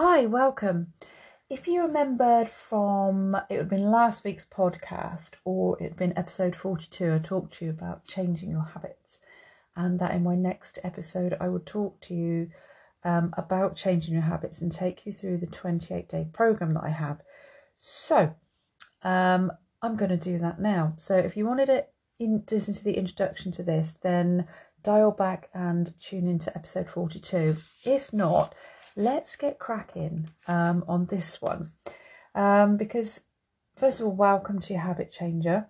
Hi, welcome. If you remembered from it would have been last week's podcast or it had been episode 42, I talked to you about changing your habits, and that in my next episode, I would talk to you um, about changing your habits and take you through the 28 day program that I have. So, um, I'm going to do that now. So, if you wanted to in, listen to the introduction to this, then dial back and tune into episode 42. If not, let's get cracking um, on this one. Um, because, first of all, welcome to your habit changer.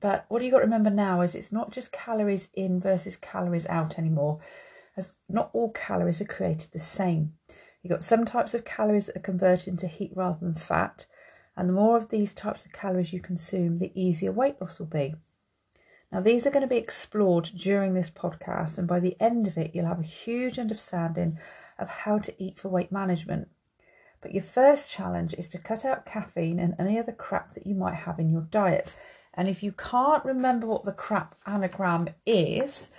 But what you got to remember now is it's not just calories in versus calories out anymore, as not all calories are created the same. You've got some types of calories that are converted into heat rather than fat, and the more of these types of calories you consume, the easier weight loss will be. Now, these are going to be explored during this podcast, and by the end of it, you'll have a huge understanding of how to eat for weight management. But your first challenge is to cut out caffeine and any other crap that you might have in your diet. And if you can't remember what the crap anagram is,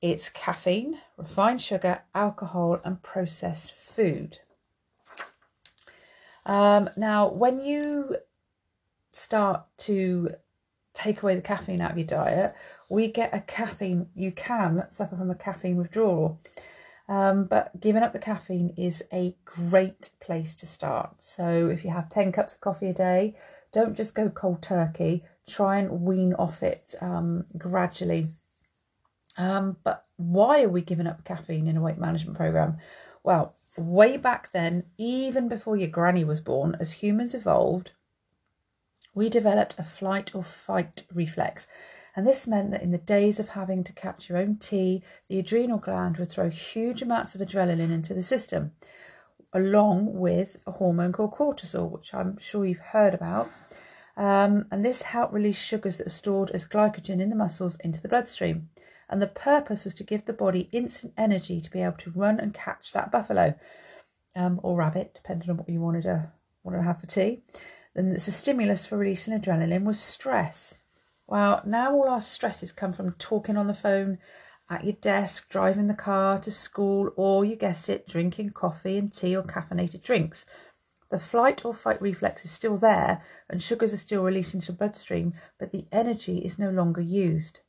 it's caffeine, refined sugar, alcohol, and processed food. Um, now, when you start to take away the caffeine out of your diet, we get a caffeine, you can suffer from a caffeine withdrawal. Um, but giving up the caffeine is a great place to start. So if you have 10 cups of coffee a day, don't just go cold turkey. Try and wean off it um, gradually. Um, but why are we giving up caffeine in a weight management program? Well, way back then, even before your granny was born, as humans evolved, we developed a flight or fight reflex. And this meant that in the days of having to catch your own tea, the adrenal gland would throw huge amounts of adrenaline into the system, along with a hormone called cortisol, which I'm sure you've heard about. Um, and this helped release sugars that are stored as glycogen in the muscles into the bloodstream. And the purpose was to give the body instant energy to be able to run and catch that buffalo um, or rabbit, depending on what you wanted to, wanted to have for tea then it's a stimulus for releasing adrenaline was stress. Well, now all our stresses come from talking on the phone, at your desk, driving the car to school, or you guessed it, drinking coffee and tea or caffeinated drinks. The flight or fight reflex is still there and sugars are still released into the bloodstream, but the energy is no longer used.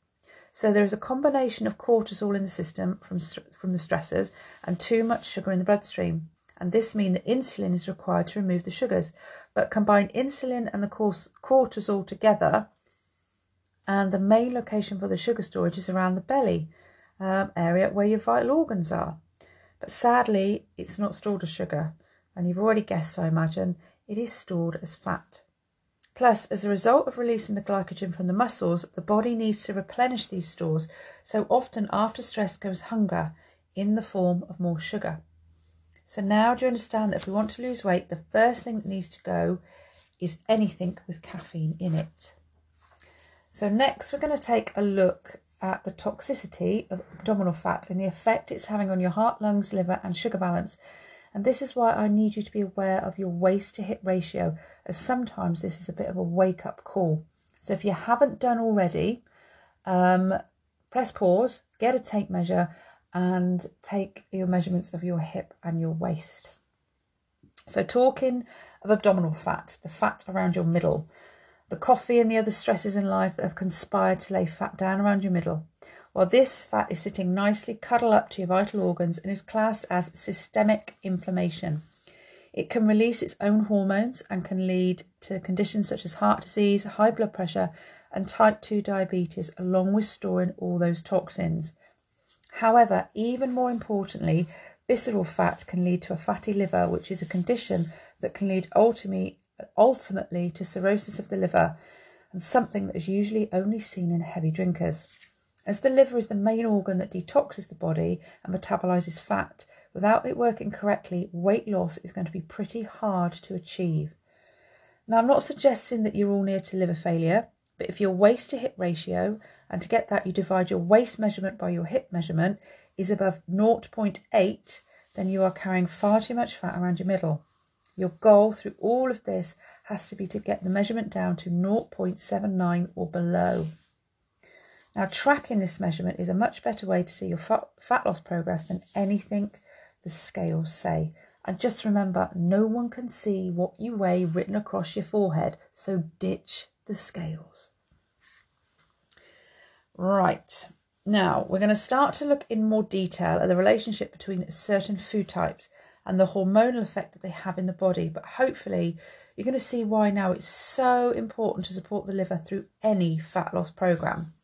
So there is a combination of cortisol in the system from, from the stressors and too much sugar in the bloodstream and this means that insulin is required to remove the sugars. But combine insulin and the cortisol together, and the main location for the sugar storage is around the belly um, area where your vital organs are. But sadly, it's not stored as sugar, and you've already guessed, I imagine, it is stored as fat. Plus, as a result of releasing the glycogen from the muscles, the body needs to replenish these stores. So often, after stress goes hunger in the form of more sugar. So now do you understand that if we want to lose weight, the first thing that needs to go is anything with caffeine in it. So next we're going to take a look at the toxicity of abdominal fat and the effect it's having on your heart, lungs, liver and sugar balance. And this is why I need you to be aware of your waist to hip ratio, as sometimes this is a bit of a wake up call. So if you haven't done already, um, press pause, get a tape measure, and take your measurements of your hip and your waist. So, talking of abdominal fat, the fat around your middle, the coffee and the other stresses in life that have conspired to lay fat down around your middle. While this fat is sitting nicely cuddled up to your vital organs and is classed as systemic inflammation. It can release its own hormones and can lead to conditions such as heart disease, high blood pressure, and type 2 diabetes, along with storing all those toxins. However, even more importantly, visceral fat can lead to a fatty liver, which is a condition that can lead ultimately, ultimately to cirrhosis of the liver and something that is usually only seen in heavy drinkers. As the liver is the main organ that detoxes the body and metabolizes fat, without it working correctly, weight loss is going to be pretty hard to achieve. Now, I'm not suggesting that you're all near to liver failure. But if your waist to hip ratio, and to get that you divide your waist measurement by your hip measurement, is above 0.8, then you are carrying far too much fat around your middle. Your goal through all of this has to be to get the measurement down to 0.79 or below. Now, tracking this measurement is a much better way to see your fat loss progress than anything the scales say. And just remember, no one can see what you weigh written across your forehead, so ditch the scales. Right, now we're going to start to look in more detail at the relationship between certain food types and the hormonal effect that they have in the body. But hopefully, you're going to see why now it's so important to support the liver through any fat loss program.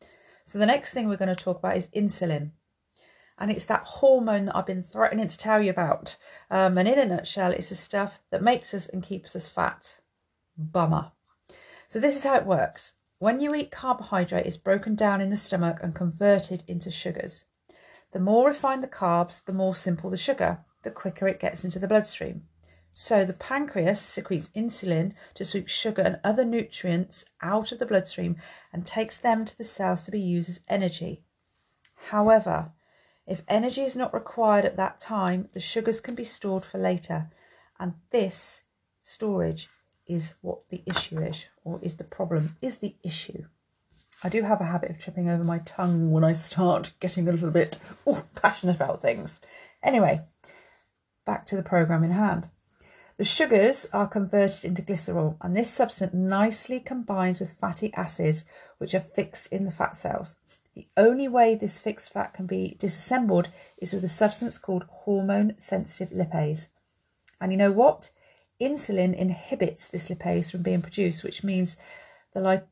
So, the next thing we're going to talk about is insulin. And it's that hormone that I've been threatening to tell you about. Um, and in a nutshell, it's the stuff that makes us and keeps us fat. Bummer. So, this is how it works. When you eat carbohydrate, it's broken down in the stomach and converted into sugars. The more refined the carbs, the more simple the sugar, the quicker it gets into the bloodstream. So the pancreas secretes insulin to sweep sugar and other nutrients out of the bloodstream and takes them to the cells to be used as energy. However, if energy is not required at that time, the sugars can be stored for later. And this storage is what the issue is, or is the problem, is the issue. I do have a habit of tripping over my tongue when I start getting a little bit ooh, passionate about things. Anyway, back to the program in hand. The sugars are converted into glycerol, and this substance nicely combines with fatty acids, which are fixed in the fat cells. The only way this fixed fat can be disassembled is with a substance called hormone sensitive lipase. And you know what? Insulin inhibits this lipase from being produced, which means the lip-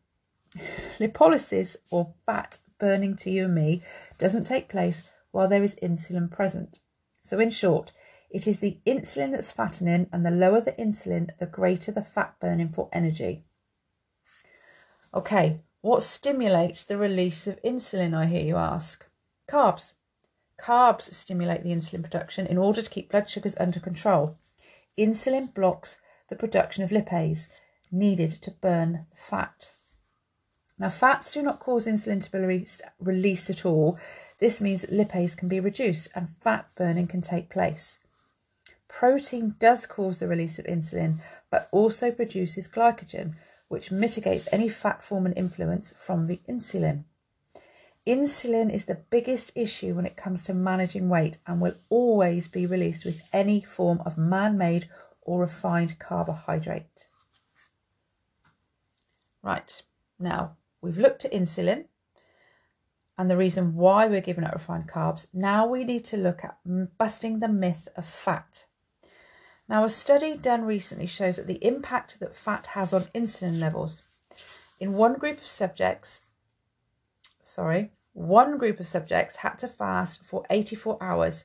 lipolysis or fat burning to you and me doesn't take place while there is insulin present. So, in short, it is the insulin that's fattening, and the lower the insulin, the greater the fat burning for energy. Okay, what stimulates the release of insulin, I hear you ask? Carbs. Carbs stimulate the insulin production in order to keep blood sugars under control. Insulin blocks the production of lipase needed to burn the fat. Now, fats do not cause insulin to be released, released at all. This means that lipase can be reduced and fat burning can take place. Protein does cause the release of insulin, but also produces glycogen, which mitigates any fat forming influence from the insulin. Insulin is the biggest issue when it comes to managing weight and will always be released with any form of man made or refined carbohydrate. Right, now we've looked at insulin and the reason why we're giving up refined carbs. Now we need to look at busting the myth of fat. Now, a study done recently shows that the impact that fat has on insulin levels. In one group of subjects, sorry, one group of subjects had to fast for 84 hours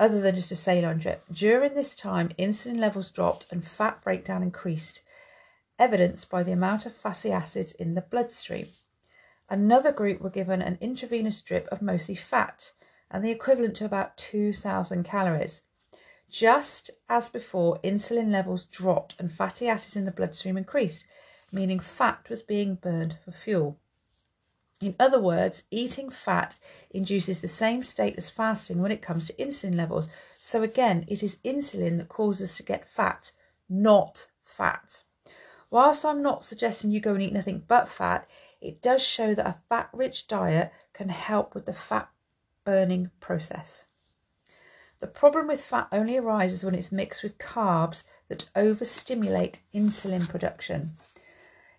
other than just a saline drip. During this time, insulin levels dropped and fat breakdown increased, evidenced by the amount of fatty acids in the bloodstream. Another group were given an intravenous drip of mostly fat and the equivalent to about 2,000 calories. Just as before, insulin levels dropped and fatty acids in the bloodstream increased, meaning fat was being burned for fuel. In other words, eating fat induces the same state as fasting when it comes to insulin levels. So, again, it is insulin that causes us to get fat, not fat. Whilst I'm not suggesting you go and eat nothing but fat, it does show that a fat rich diet can help with the fat burning process. The problem with fat only arises when it's mixed with carbs that overstimulate insulin production.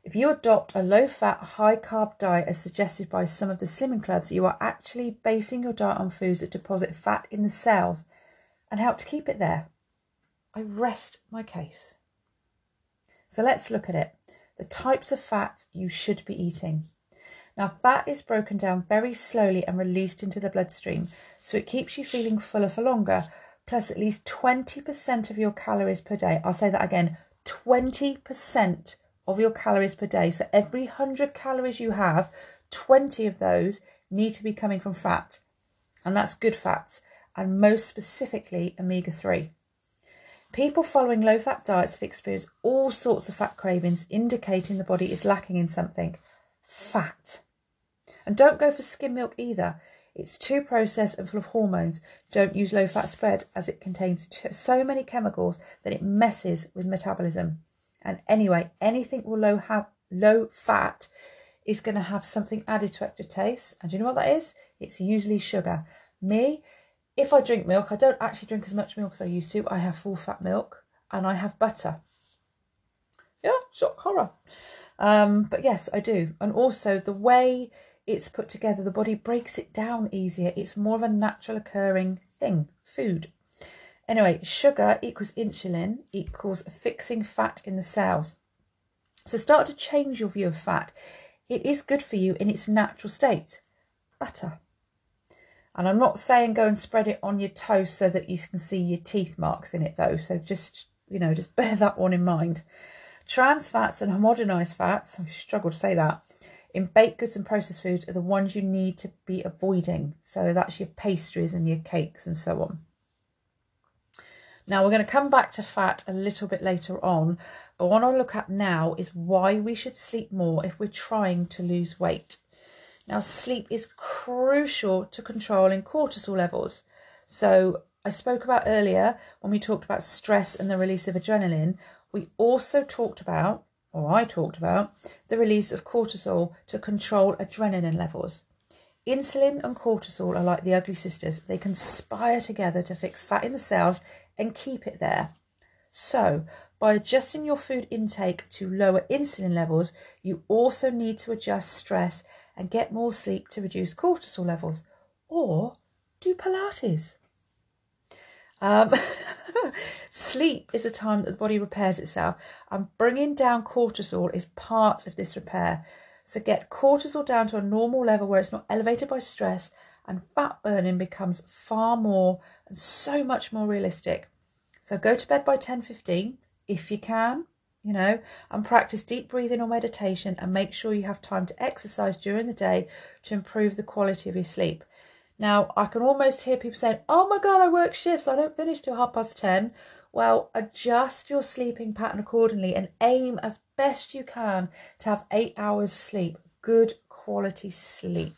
If you adopt a low fat, high carb diet as suggested by some of the slimming clubs, you are actually basing your diet on foods that deposit fat in the cells and help to keep it there. I rest my case. So let's look at it. The types of fat you should be eating. Now, fat is broken down very slowly and released into the bloodstream, so it keeps you feeling fuller for longer, plus at least 20% of your calories per day. I'll say that again 20% of your calories per day. So every 100 calories you have, 20 of those need to be coming from fat. And that's good fats, and most specifically omega 3. People following low fat diets have experienced all sorts of fat cravings, indicating the body is lacking in something fat. And don't go for skim milk either. It's too processed and full of hormones. Don't use low fat spread as it contains so many chemicals that it messes with metabolism. And anyway, anything with low, ha- low fat is going to have something added to extra taste. And do you know what that is? It's usually sugar. Me, if I drink milk, I don't actually drink as much milk as I used to. I have full fat milk and I have butter. Yeah, shock horror. Um, but yes, I do. And also the way it's put together, the body breaks it down easier. It's more of a natural occurring thing, food. Anyway, sugar equals insulin equals fixing fat in the cells. So start to change your view of fat. It is good for you in its natural state. Butter. And I'm not saying go and spread it on your toast so that you can see your teeth marks in it though. So just, you know, just bear that one in mind. Trans fats and homogenized fats, I struggle to say that, in baked goods and processed foods are the ones you need to be avoiding. So that's your pastries and your cakes and so on. Now we're going to come back to fat a little bit later on, but what I want to look at now is why we should sleep more if we're trying to lose weight. Now sleep is crucial to controlling cortisol levels. So I spoke about earlier when we talked about stress and the release of adrenaline, we also talked about, or I talked about, the release of cortisol to control adrenaline levels. Insulin and cortisol are like the ugly sisters. They conspire together to fix fat in the cells and keep it there. So, by adjusting your food intake to lower insulin levels, you also need to adjust stress and get more sleep to reduce cortisol levels, or do Pilates. Um, sleep is a time that the body repairs itself, and bringing down cortisol is part of this repair. So, get cortisol down to a normal level where it's not elevated by stress, and fat burning becomes far more and so much more realistic. So, go to bed by 10:15 if you can, you know, and practice deep breathing or meditation, and make sure you have time to exercise during the day to improve the quality of your sleep. Now, I can almost hear people saying, Oh my God, I work shifts, I don't finish till half past 10. Well, adjust your sleeping pattern accordingly and aim as best you can to have eight hours sleep, good quality sleep.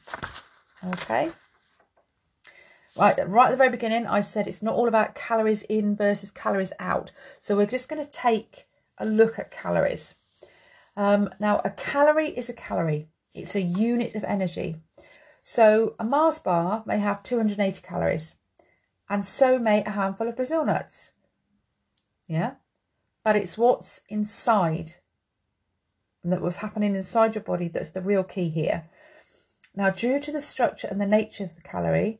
Okay. Right, right at the very beginning, I said it's not all about calories in versus calories out. So we're just going to take a look at calories. Um, now, a calorie is a calorie. It's a unit of energy. So a Mars bar may have 280 calories, and so may a handful of Brazil nuts. Yeah, but it's what's inside and that what's happening inside your body that's the real key here. Now, due to the structure and the nature of the calorie,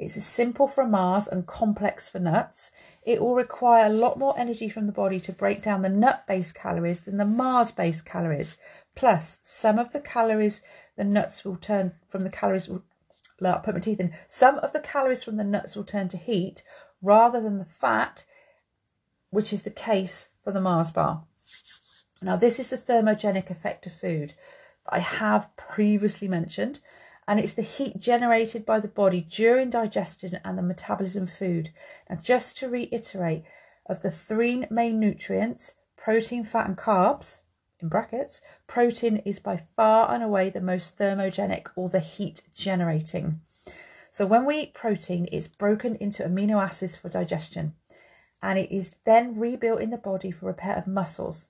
it's simple for Mars and complex for nuts. It will require a lot more energy from the body to break down the nut based calories than the Mars based calories. Plus, some of the calories the nuts will turn from the calories will I'll put my teeth in. Some of the calories from the nuts will turn to heat rather than the fat, which is the case for the Mars bar. Now, this is the thermogenic effect of food that I have previously mentioned, and it's the heat generated by the body during digestion and the metabolism of food. Now, just to reiterate, of the three main nutrients protein, fat, and carbs in brackets, protein is by far and away the most thermogenic or the heat generating. So when we eat protein, it's broken into amino acids for digestion and it is then rebuilt in the body for repair of muscles.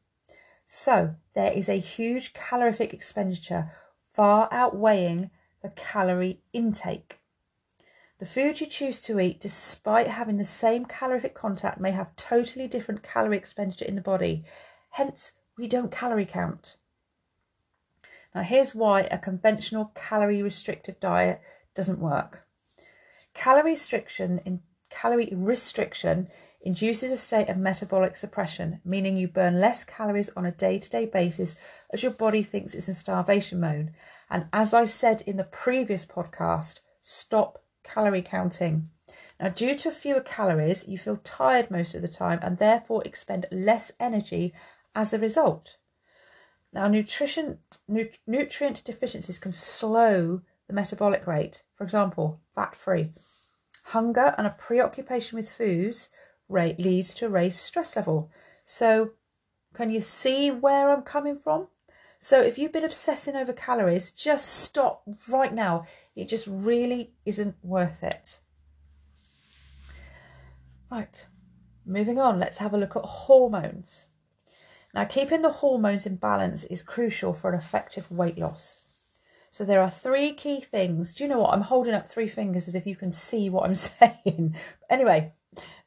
So there is a huge calorific expenditure far outweighing the calorie intake. The food you choose to eat, despite having the same calorific content, may have totally different calorie expenditure in the body. Hence, we don't calorie count. Now, here's why a conventional calorie restrictive diet doesn't work. Calorie restriction in calorie restriction induces a state of metabolic suppression, meaning you burn less calories on a day-to-day basis as your body thinks it's in starvation mode. And as I said in the previous podcast, stop calorie counting. Now, due to fewer calories, you feel tired most of the time and therefore expend less energy as a result. Now, nutrition, nu- nutrient deficiencies can slow the metabolic rate. For example, fat free. Hunger and a preoccupation with foods rate leads to a raised stress level. So, can you see where I'm coming from? So, if you've been obsessing over calories, just stop right now. It just really isn't worth it. Right, moving on, let's have a look at hormones. Now, keeping the hormones in balance is crucial for an effective weight loss. So there are three key things. Do you know what? I'm holding up three fingers as if you can see what I'm saying. Anyway,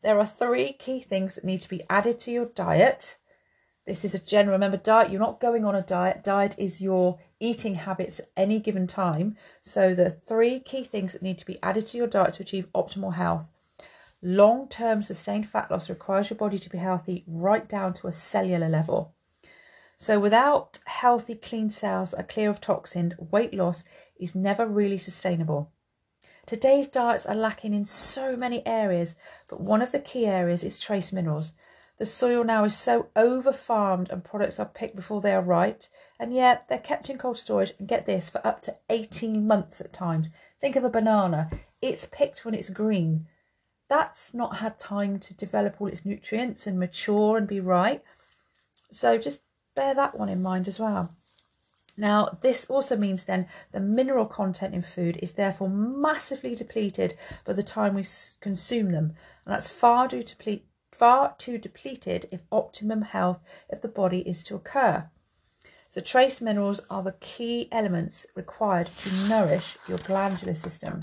there are three key things that need to be added to your diet. This is a general, remember, diet, you're not going on a diet. Diet is your eating habits at any given time. So the three key things that need to be added to your diet to achieve optimal health. Long term sustained fat loss requires your body to be healthy right down to a cellular level. So, without healthy, clean cells that are clear of toxin, weight loss is never really sustainable. Today's diets are lacking in so many areas, but one of the key areas is trace minerals. The soil now is so over farmed and products are picked before they are ripe, and yet they're kept in cold storage and get this for up to 18 months at times. Think of a banana, it's picked when it's green. That's not had time to develop all its nutrients and mature and be right. So just bear that one in mind as well. Now, this also means then the mineral content in food is therefore massively depleted by the time we consume them, and that's far too, deplete, far too depleted if optimum health of the body is to occur. So, trace minerals are the key elements required to nourish your glandular system.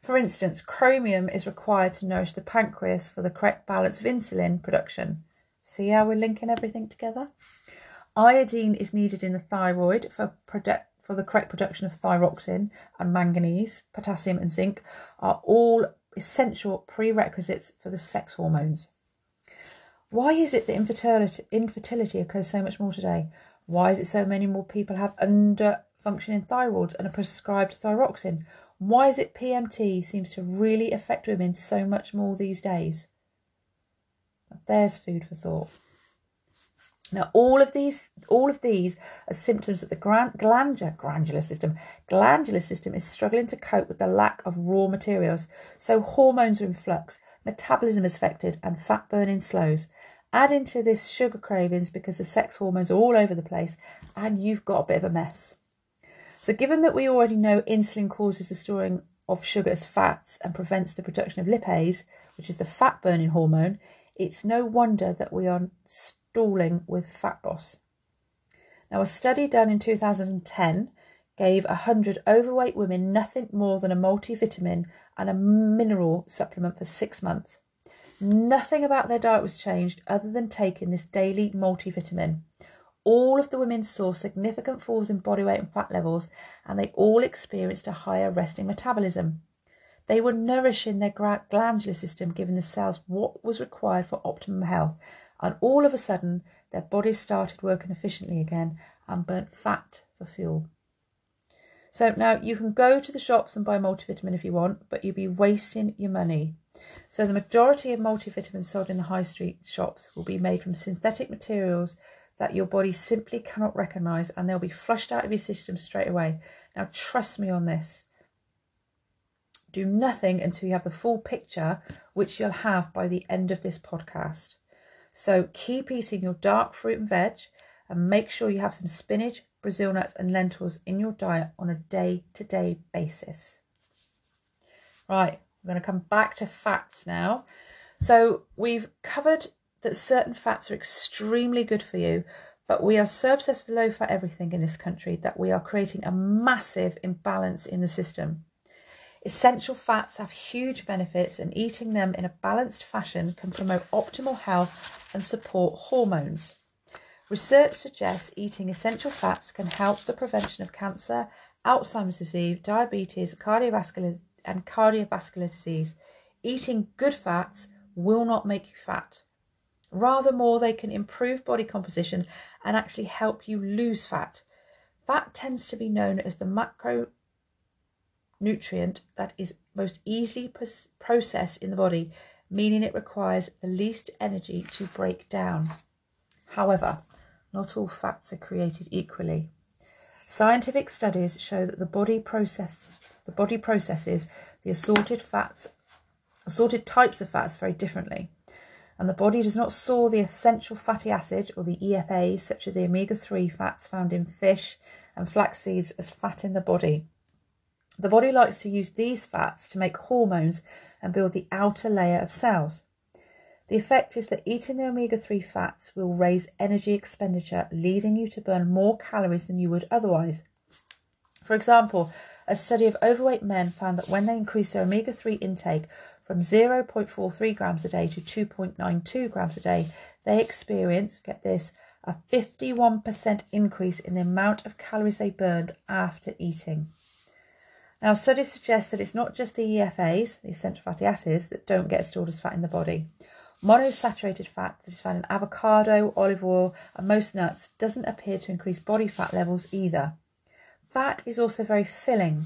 For instance, chromium is required to nourish the pancreas for the correct balance of insulin production. See how we're linking everything together? Iodine is needed in the thyroid for produ- for the correct production of thyroxine and manganese, potassium and zinc are all essential prerequisites for the sex hormones. Why is it that infertility, infertility occurs so much more today? Why is it so many more people have under functioning thyroids and are prescribed thyroxine? Why is it PMT seems to really affect women so much more these days? There's food for thought. Now, all of these, all of these are symptoms that the glandular, glandular system, glandular system is struggling to cope with the lack of raw materials. So hormones are in flux, metabolism is affected, and fat burning slows. Add into this sugar cravings because the sex hormones are all over the place, and you've got a bit of a mess. So, given that we already know insulin causes the storing of sugar as fats and prevents the production of lipase, which is the fat burning hormone, it's no wonder that we are stalling with fat loss. Now, a study done in 2010 gave 100 overweight women nothing more than a multivitamin and a mineral supplement for six months. Nothing about their diet was changed other than taking this daily multivitamin. All of the women saw significant falls in body weight and fat levels, and they all experienced a higher resting metabolism. They were nourishing their glandular system, giving the cells what was required for optimum health, and all of a sudden their bodies started working efficiently again and burnt fat for fuel. So now you can go to the shops and buy multivitamin if you want, but you'll be wasting your money. So the majority of multivitamins sold in the high street shops will be made from synthetic materials that your body simply cannot recognize and they'll be flushed out of your system straight away. Now trust me on this. Do nothing until you have the full picture, which you'll have by the end of this podcast. So keep eating your dark fruit and veg and make sure you have some spinach, Brazil nuts, and lentils in your diet on a day to day basis. Right, I'm going to come back to fats now. So we've covered that certain fats are extremely good for you, but we are so obsessed with low fat everything in this country that we are creating a massive imbalance in the system. Essential fats have huge benefits, and eating them in a balanced fashion can promote optimal health and support hormones. Research suggests eating essential fats can help the prevention of cancer, Alzheimer's disease, diabetes, cardiovascular, and cardiovascular disease. Eating good fats will not make you fat. Rather, more they can improve body composition and actually help you lose fat. Fat tends to be known as the macronutrient that is most easily processed in the body, meaning it requires the least energy to break down. However, not all fats are created equally. Scientific studies show that the body process the body processes the assorted fats assorted types of fats very differently. And the body does not store the essential fatty acid or the EFAs, such as the omega 3 fats found in fish and flax seeds, as fat in the body. The body likes to use these fats to make hormones and build the outer layer of cells. The effect is that eating the omega 3 fats will raise energy expenditure, leading you to burn more calories than you would otherwise. For example, a study of overweight men found that when they increased their omega 3 intake from 0.43 grams a day to 2.92 grams a day, they experienced, get this, a 51% increase in the amount of calories they burned after eating. Now, studies suggest that it's not just the EFAs, the essential fatty acids, that don't get stored as fat in the body. Monosaturated fat that is found in avocado, olive oil, and most nuts doesn't appear to increase body fat levels either. Fat is also very filling.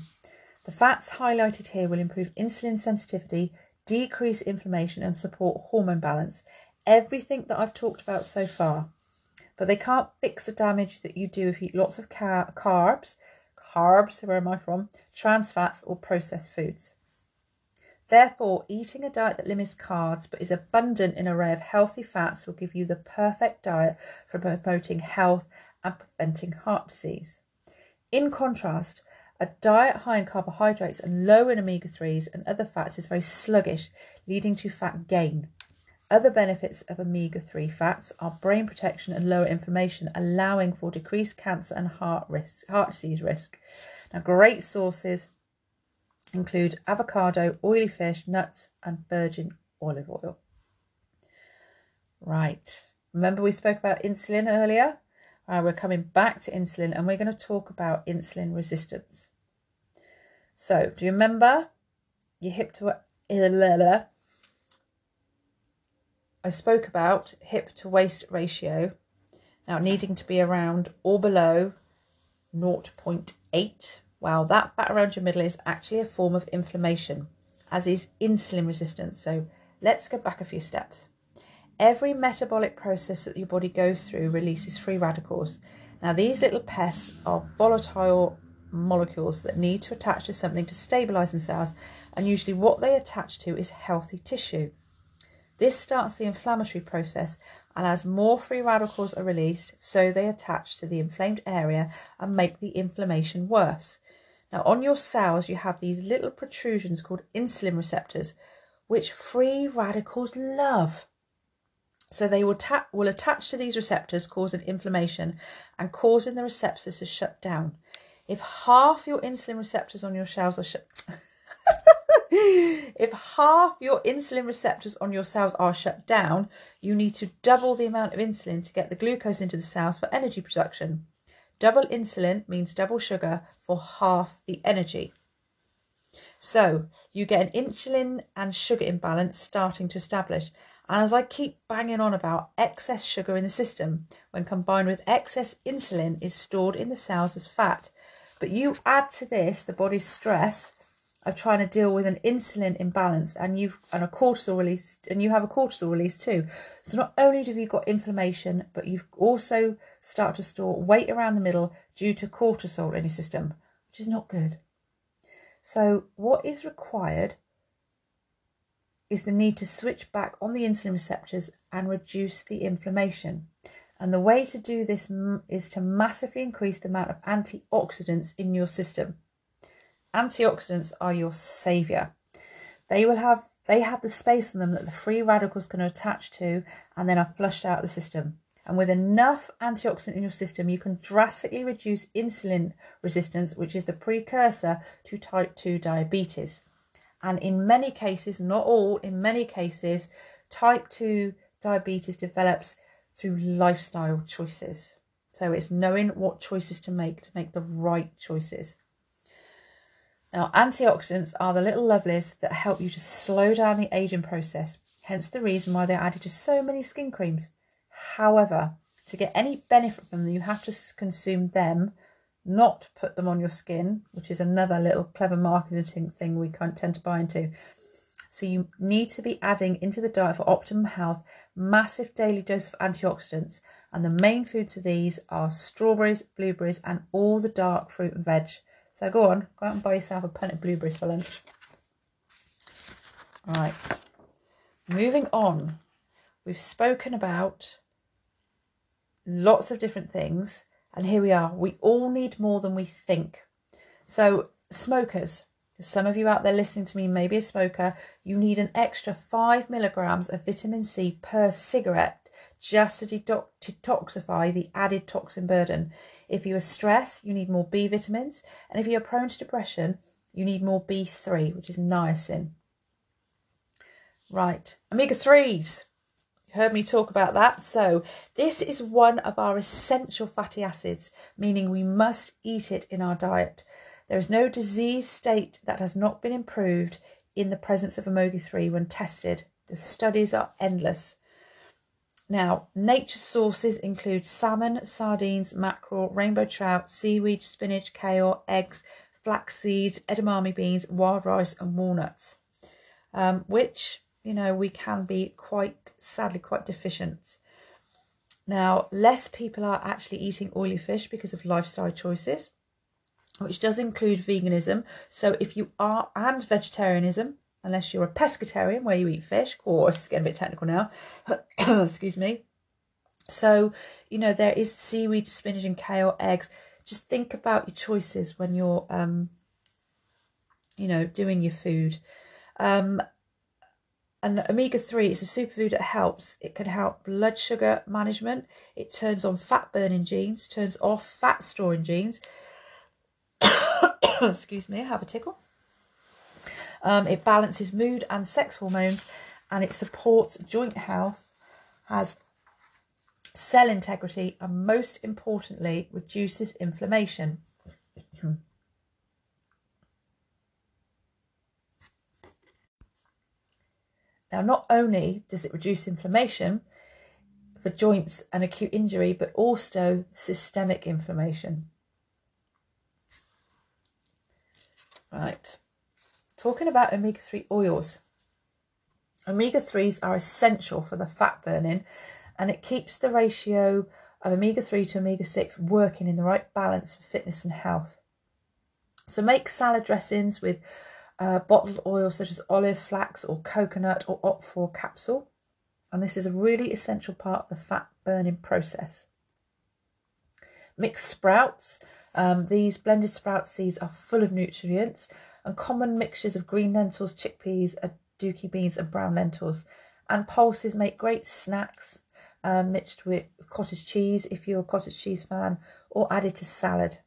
The fats highlighted here will improve insulin sensitivity, decrease inflammation, and support hormone balance. Everything that I've talked about so far. But they can't fix the damage that you do if you eat lots of car- carbs, carbs, where am I from? Trans fats or processed foods. Therefore, eating a diet that limits carbs but is abundant in an array of healthy fats will give you the perfect diet for promoting health and preventing heart disease. In contrast, a diet high in carbohydrates and low in omega 3s and other fats is very sluggish, leading to fat gain. Other benefits of omega 3 fats are brain protection and lower inflammation, allowing for decreased cancer and heart risk, heart disease risk. Now, great sources include avocado, oily fish, nuts, and virgin olive oil. Right, remember we spoke about insulin earlier? Uh, we're coming back to insulin and we're going to talk about insulin resistance. So, do you remember your hip to I spoke about hip to waist ratio now needing to be around or below 0.8 well, that fat around your middle is actually a form of inflammation, as is insulin resistance. So let's go back a few steps. Every metabolic process that your body goes through releases free radicals. Now, these little pests are volatile molecules that need to attach to something to stabilize themselves, and usually what they attach to is healthy tissue. This starts the inflammatory process, and as more free radicals are released, so they attach to the inflamed area and make the inflammation worse. Now, on your cells, you have these little protrusions called insulin receptors, which free radicals love. So they will, ta- will attach to these receptors, causing inflammation and causing the receptors to shut down. If half your insulin receptors on your cells are shut, if half your insulin receptors on your cells are shut down, you need to double the amount of insulin to get the glucose into the cells for energy production. Double insulin means double sugar for half the energy. So you get an insulin and sugar imbalance starting to establish. And as I keep banging on about, excess sugar in the system, when combined with excess insulin, is stored in the cells as fat. But you add to this the body's stress of trying to deal with an insulin imbalance and you've and a cortisol release and you have a cortisol release too. So not only have you got inflammation, but you've also start to store weight around the middle due to cortisol in your system, which is not good. So what is required is the need to switch back on the insulin receptors and reduce the inflammation. And the way to do this is to massively increase the amount of antioxidants in your system. Antioxidants are your savior. They will have they have the space on them that the free radicals can attach to and then are flushed out of the system. And with enough antioxidant in your system, you can drastically reduce insulin resistance, which is the precursor to type 2 diabetes. And in many cases, not all, in many cases, type 2 diabetes develops through lifestyle choices. So it's knowing what choices to make to make the right choices. Now, antioxidants are the little lovelies that help you to slow down the aging process, hence the reason why they're added to so many skin creams. However, to get any benefit from them, you have to consume them, not put them on your skin, which is another little clever marketing thing we can't tend to buy into. So you need to be adding into the diet for optimum health massive daily dose of antioxidants, and the main foods of these are strawberries, blueberries, and all the dark fruit and veg. So go on, go out and buy yourself a pint of blueberries for lunch. Right, moving on. We've spoken about lots of different things, and here we are. We all need more than we think. So, smokers, some of you out there listening to me may be a smoker, you need an extra five milligrams of vitamin C per cigarette just to detoxify the added toxin burden. If you are stressed, you need more B vitamins. And if you're prone to depression, you need more B3, which is niacin. Right, omega 3s. You heard me talk about that. So, this is one of our essential fatty acids, meaning we must eat it in our diet. There is no disease state that has not been improved in the presence of omega 3 when tested. The studies are endless. Now, nature sources include salmon, sardines, mackerel, rainbow trout, seaweed, spinach, kale, eggs, flax seeds, edamame beans, wild rice, and walnuts, um, which, you know, we can be quite sadly quite deficient. Now, less people are actually eating oily fish because of lifestyle choices which does include veganism. So if you are, and vegetarianism, unless you're a pescatarian where you eat fish, of course, getting a bit technical now, excuse me. So, you know, there is seaweed, spinach, and kale, eggs. Just think about your choices when you're, um, you know, doing your food. Um, and omega 3 is a superfood that helps. It can help blood sugar management. It turns on fat burning genes, turns off fat storing genes, excuse me, I have a tickle. Um, it balances mood and sex hormones and it supports joint health, has cell integrity, and most importantly, reduces inflammation. now, not only does it reduce inflammation for joints and acute injury, but also systemic inflammation. Right. Talking about omega 3 oils. Omega 3s are essential for the fat burning and it keeps the ratio of omega 3 to omega 6 working in the right balance for fitness and health. So make salad dressings with uh, bottled oil such as olive, flax, or coconut or Op4 capsule. And this is a really essential part of the fat burning process. Mix sprouts um, these blended sprout seeds are full of nutrients and common mixtures of green lentils, chickpeas, aduki beans, and brown lentils. And pulses make great snacks um, mixed with cottage cheese if you're a cottage cheese fan, or added to salad.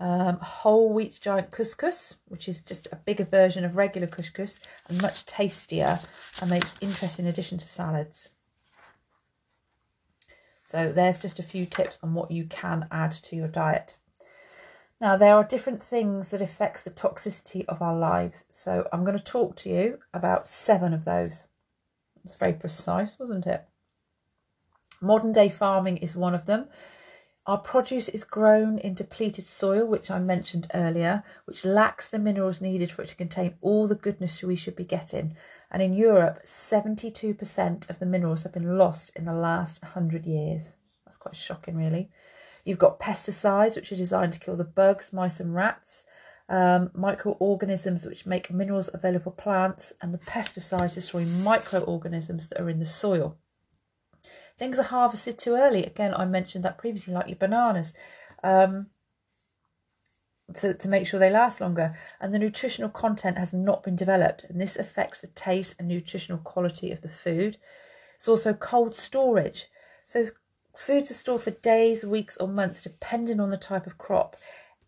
Um, whole wheat giant couscous, which is just a bigger version of regular couscous and much tastier and makes interesting addition to salads. So there's just a few tips on what you can add to your diet. Now, there are different things that affects the toxicity of our lives. So I'm going to talk to you about seven of those. It's very precise, wasn't it? Modern day farming is one of them. Our produce is grown in depleted soil, which I mentioned earlier, which lacks the minerals needed for it to contain all the goodness we should be getting. And in Europe, 72% of the minerals have been lost in the last 100 years. That's quite shocking, really. You've got pesticides, which are designed to kill the bugs, mice, and rats, um, microorganisms, which make minerals available for plants, and the pesticides destroy microorganisms that are in the soil. Things are harvested too early. Again, I mentioned that previously, like your bananas, um, so to make sure they last longer. And the nutritional content has not been developed, and this affects the taste and nutritional quality of the food. It's also cold storage. So foods are stored for days, weeks, or months, depending on the type of crop.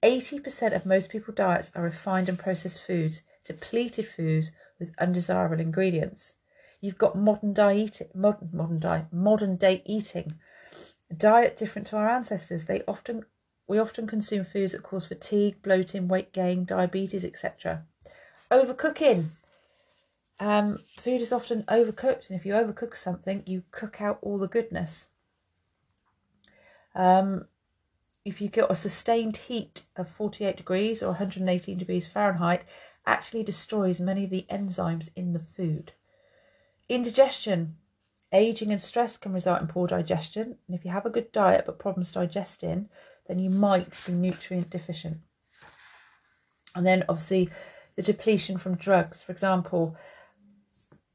80% of most people's diets are refined and processed foods, depleted foods with undesirable ingredients. You've got modern diet, modern modern diet, modern day eating, a diet different to our ancestors. They often we often consume foods that cause fatigue, bloating, weight gain, diabetes, etc. Overcooking. Um, food is often overcooked, and if you overcook something, you cook out all the goodness. Um, if you get a sustained heat of 48 degrees or 118 degrees Fahrenheit, actually destroys many of the enzymes in the food. Indigestion. Aging and stress can result in poor digestion. And if you have a good diet but problems digesting, then you might be nutrient deficient. And then obviously the depletion from drugs. For example,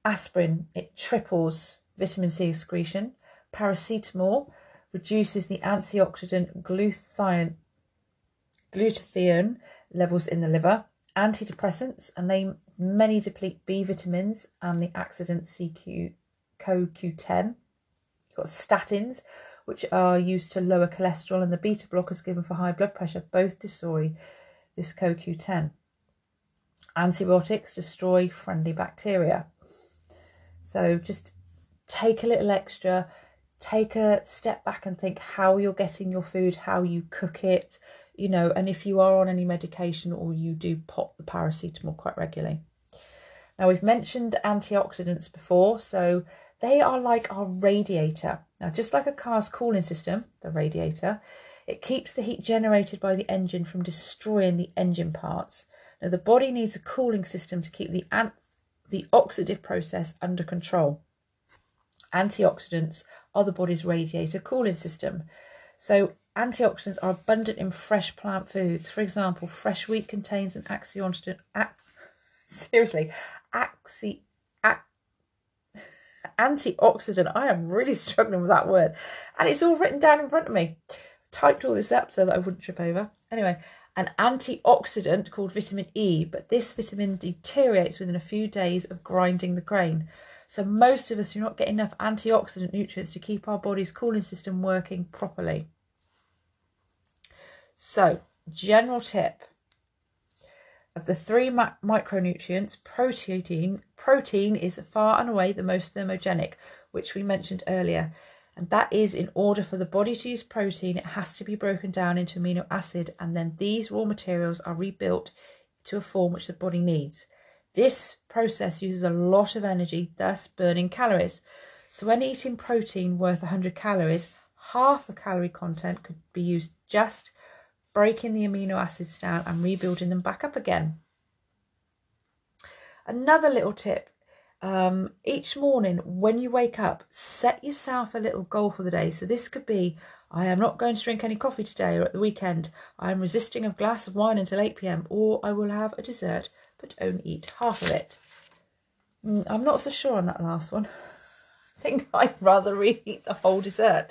aspirin, it triples vitamin C excretion. Paracetamol reduces the antioxidant glutathione, glutathione levels in the liver. Antidepressants, and they many deplete B vitamins and the accident CQ CoQ10. You've got statins, which are used to lower cholesterol, and the beta blockers given for high blood pressure both destroy this CoQ10. Antibiotics destroy friendly bacteria. So just take a little extra, take a step back and think how you're getting your food, how you cook it, you know, and if you are on any medication or you do pop the paracetamol quite regularly. Now, we've mentioned antioxidants before, so they are like our radiator. Now, just like a car's cooling system, the radiator, it keeps the heat generated by the engine from destroying the engine parts. Now, the body needs a cooling system to keep the, an- the oxidative process under control. Antioxidants are the body's radiator cooling system. So, antioxidants are abundant in fresh plant foods. For example, fresh wheat contains an antioxidant. Seriously, axi, antioxidant. I am really struggling with that word, and it's all written down in front of me. Typed all this up so that I wouldn't trip over. Anyway, an antioxidant called vitamin E, but this vitamin deteriorates within a few days of grinding the grain. So most of us do not get enough antioxidant nutrients to keep our body's cooling system working properly. So, general tip of the three ma- micronutrients, protein protein is far and away the most thermogenic, which we mentioned earlier. And that is in order for the body to use protein, it has to be broken down into amino acid, and then these raw materials are rebuilt to a form which the body needs. This process uses a lot of energy, thus burning calories. So, when eating protein worth 100 calories, half the calorie content could be used just breaking the amino acids down and rebuilding them back up again. Another little tip um, each morning when you wake up, set yourself a little goal for the day. So this could be I am not going to drink any coffee today or at the weekend. I am resisting a glass of wine until 8 pm, or I will have a dessert but only eat half of it. Mm, I'm not so sure on that last one. I think I'd rather eat the whole dessert.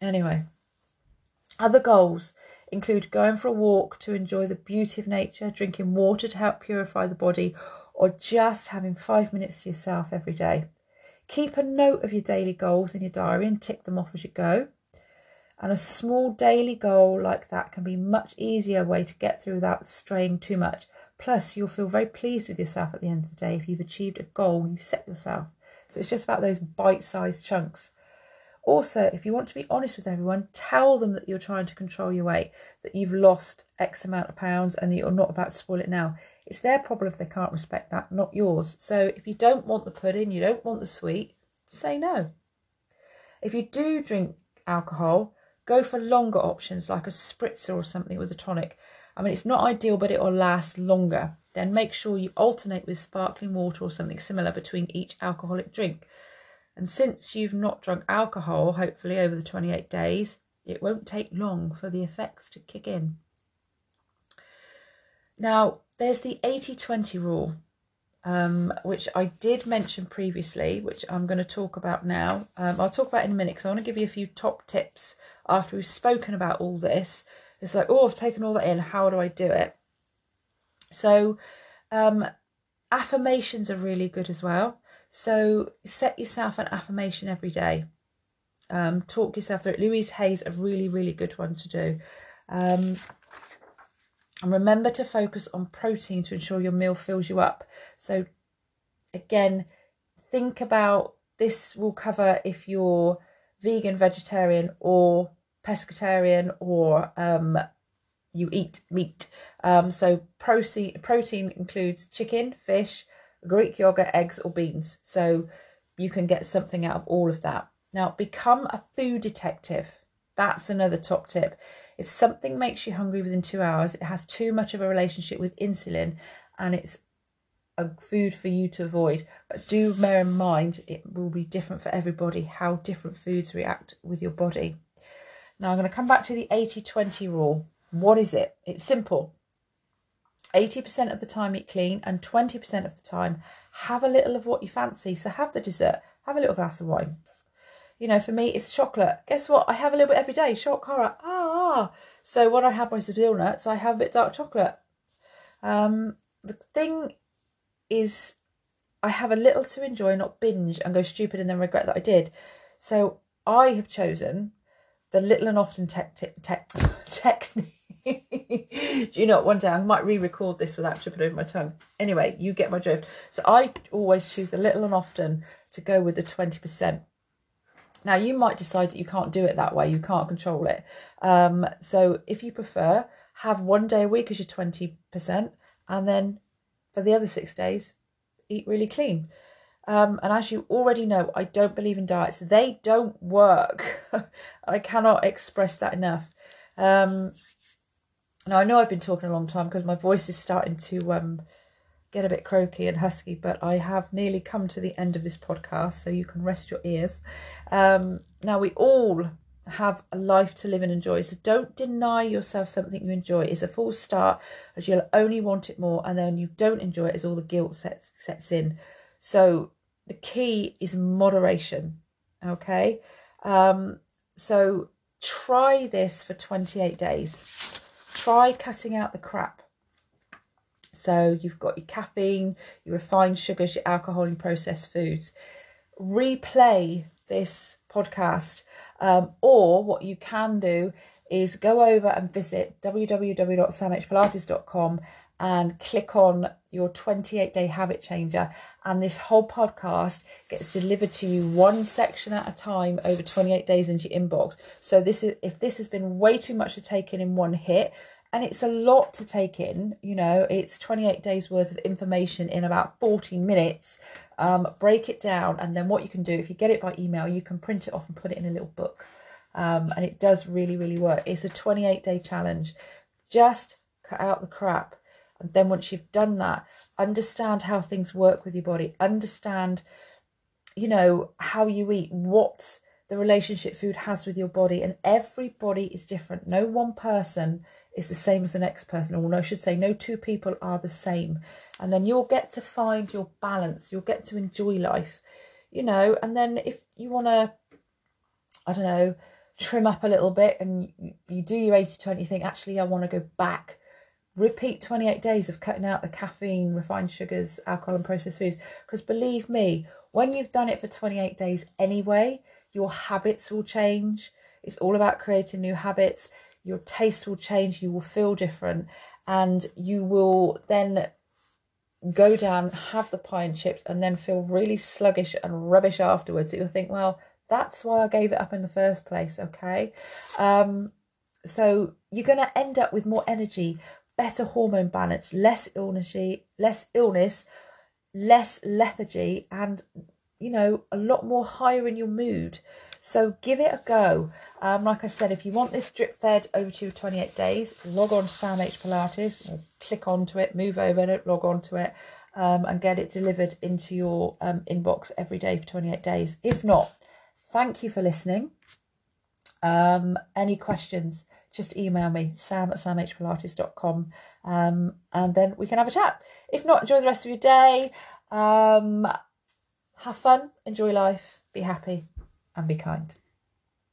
Anyway, other goals include going for a walk to enjoy the beauty of nature, drinking water to help purify the body, or just having five minutes to yourself every day. Keep a note of your daily goals in your diary and tick them off as you go. And a small daily goal like that can be much easier way to get through without straying too much. Plus, you'll feel very pleased with yourself at the end of the day if you've achieved a goal you set yourself. So it's just about those bite-sized chunks. Also, if you want to be honest with everyone, tell them that you're trying to control your weight, that you've lost X amount of pounds and that you're not about to spoil it now. It's their problem if they can't respect that, not yours. So if you don't want the pudding, you don't want the sweet, say no. If you do drink alcohol, go for longer options like a spritzer or something with a tonic. I mean, it's not ideal, but it will last longer. Then make sure you alternate with sparkling water or something similar between each alcoholic drink. And since you've not drunk alcohol, hopefully over the 28 days, it won't take long for the effects to kick in. Now, there's the 80 20 rule, um, which I did mention previously, which I'm going to talk about now. Um, I'll talk about in a minute because I want to give you a few top tips after we've spoken about all this. It's like, oh, I've taken all that in. How do I do it? So, um, affirmations are really good as well. So set yourself an affirmation every day. Um, talk yourself through it. Louise Hay's a really, really good one to do. Um, and remember to focus on protein to ensure your meal fills you up. So again, think about this will cover if you're vegan, vegetarian, or pescatarian, or um, you eat meat. Um, so protein protein includes chicken, fish, Greek yogurt, eggs, or beans. So you can get something out of all of that. Now, become a food detective. That's another top tip. If something makes you hungry within two hours, it has too much of a relationship with insulin and it's a food for you to avoid. But do bear in mind it will be different for everybody how different foods react with your body. Now, I'm going to come back to the 80 20 rule. What is it? It's simple 80% of the time eat clean and 20% of the time have a little of what you fancy. So have the dessert, have a little glass of wine. You know, for me, it's chocolate. Guess what? I have a little bit every day. Short cara. Ah. So when I have my Seville nuts, I have a bit dark chocolate. Um, the thing is, I have a little to enjoy, not binge and go stupid and then regret that I did. So I have chosen the little and often tech, tech, tech technique. Do you know, one day I might re record this without tripping over my tongue. Anyway, you get my drift. So I always choose the little and often to go with the 20%. Now, you might decide that you can't do it that way, you can't control it. Um, so if you prefer, have one day a week as your 20%, and then for the other six days, eat really clean. Um, and as you already know, I don't believe in diets. They don't work. I cannot express that enough. Um, now, I know I've been talking a long time because my voice is starting to um, get a bit croaky and husky, but I have nearly come to the end of this podcast, so you can rest your ears. Um, now, we all have a life to live and enjoy, so don't deny yourself something you enjoy. It's a false start, as you'll only want it more, and then you don't enjoy it as all the guilt sets sets in. So the key is moderation. Okay. Um, so try this for 28 days. Try cutting out the crap. So you've got your caffeine, your refined sugars, your alcohol, and processed foods. Replay this podcast, um, or what you can do is go over and visit www.samhpilates.com and click on your 28 day habit changer and this whole podcast gets delivered to you one section at a time over 28 days into your inbox. So this is if this has been way too much to take in in one hit and it's a lot to take in you know it's 28 days worth of information in about 40 minutes um, break it down and then what you can do if you get it by email you can print it off and put it in a little book. Um, and it does really really work. It's a 28 day challenge. Just cut out the crap and then once you've done that, understand how things work with your body, understand, you know, how you eat, what the relationship food has with your body. And everybody is different. No one person is the same as the next person, or I should say, no two people are the same. And then you'll get to find your balance, you'll get to enjoy life, you know. And then if you want to, I don't know, trim up a little bit and you, you do your 80 20, think, actually, I want to go back repeat 28 days of cutting out the caffeine, refined sugars, alcohol, and processed foods. Because believe me, when you've done it for 28 days anyway, your habits will change. It's all about creating new habits. Your taste will change. You will feel different. And you will then go down, have the pie and chips, and then feel really sluggish and rubbish afterwards. You'll think, well, that's why I gave it up in the first place. Okay. Um, so you're going to end up with more energy, better hormone balance, less illness, less illness, less lethargy, and you know a lot more higher in your mood. So give it a go. Um, like I said, if you want this drip fed over to 28 days, log on to Sam H Pilates, click onto it, move over it, log on to it, um, and get it delivered into your um, inbox every day for 28 days. If not, thank you for listening. Um, any questions, just email me, sam at samhpilates.com, um, and then we can have a chat. If not, enjoy the rest of your day. Um, have fun, enjoy life, be happy, and be kind.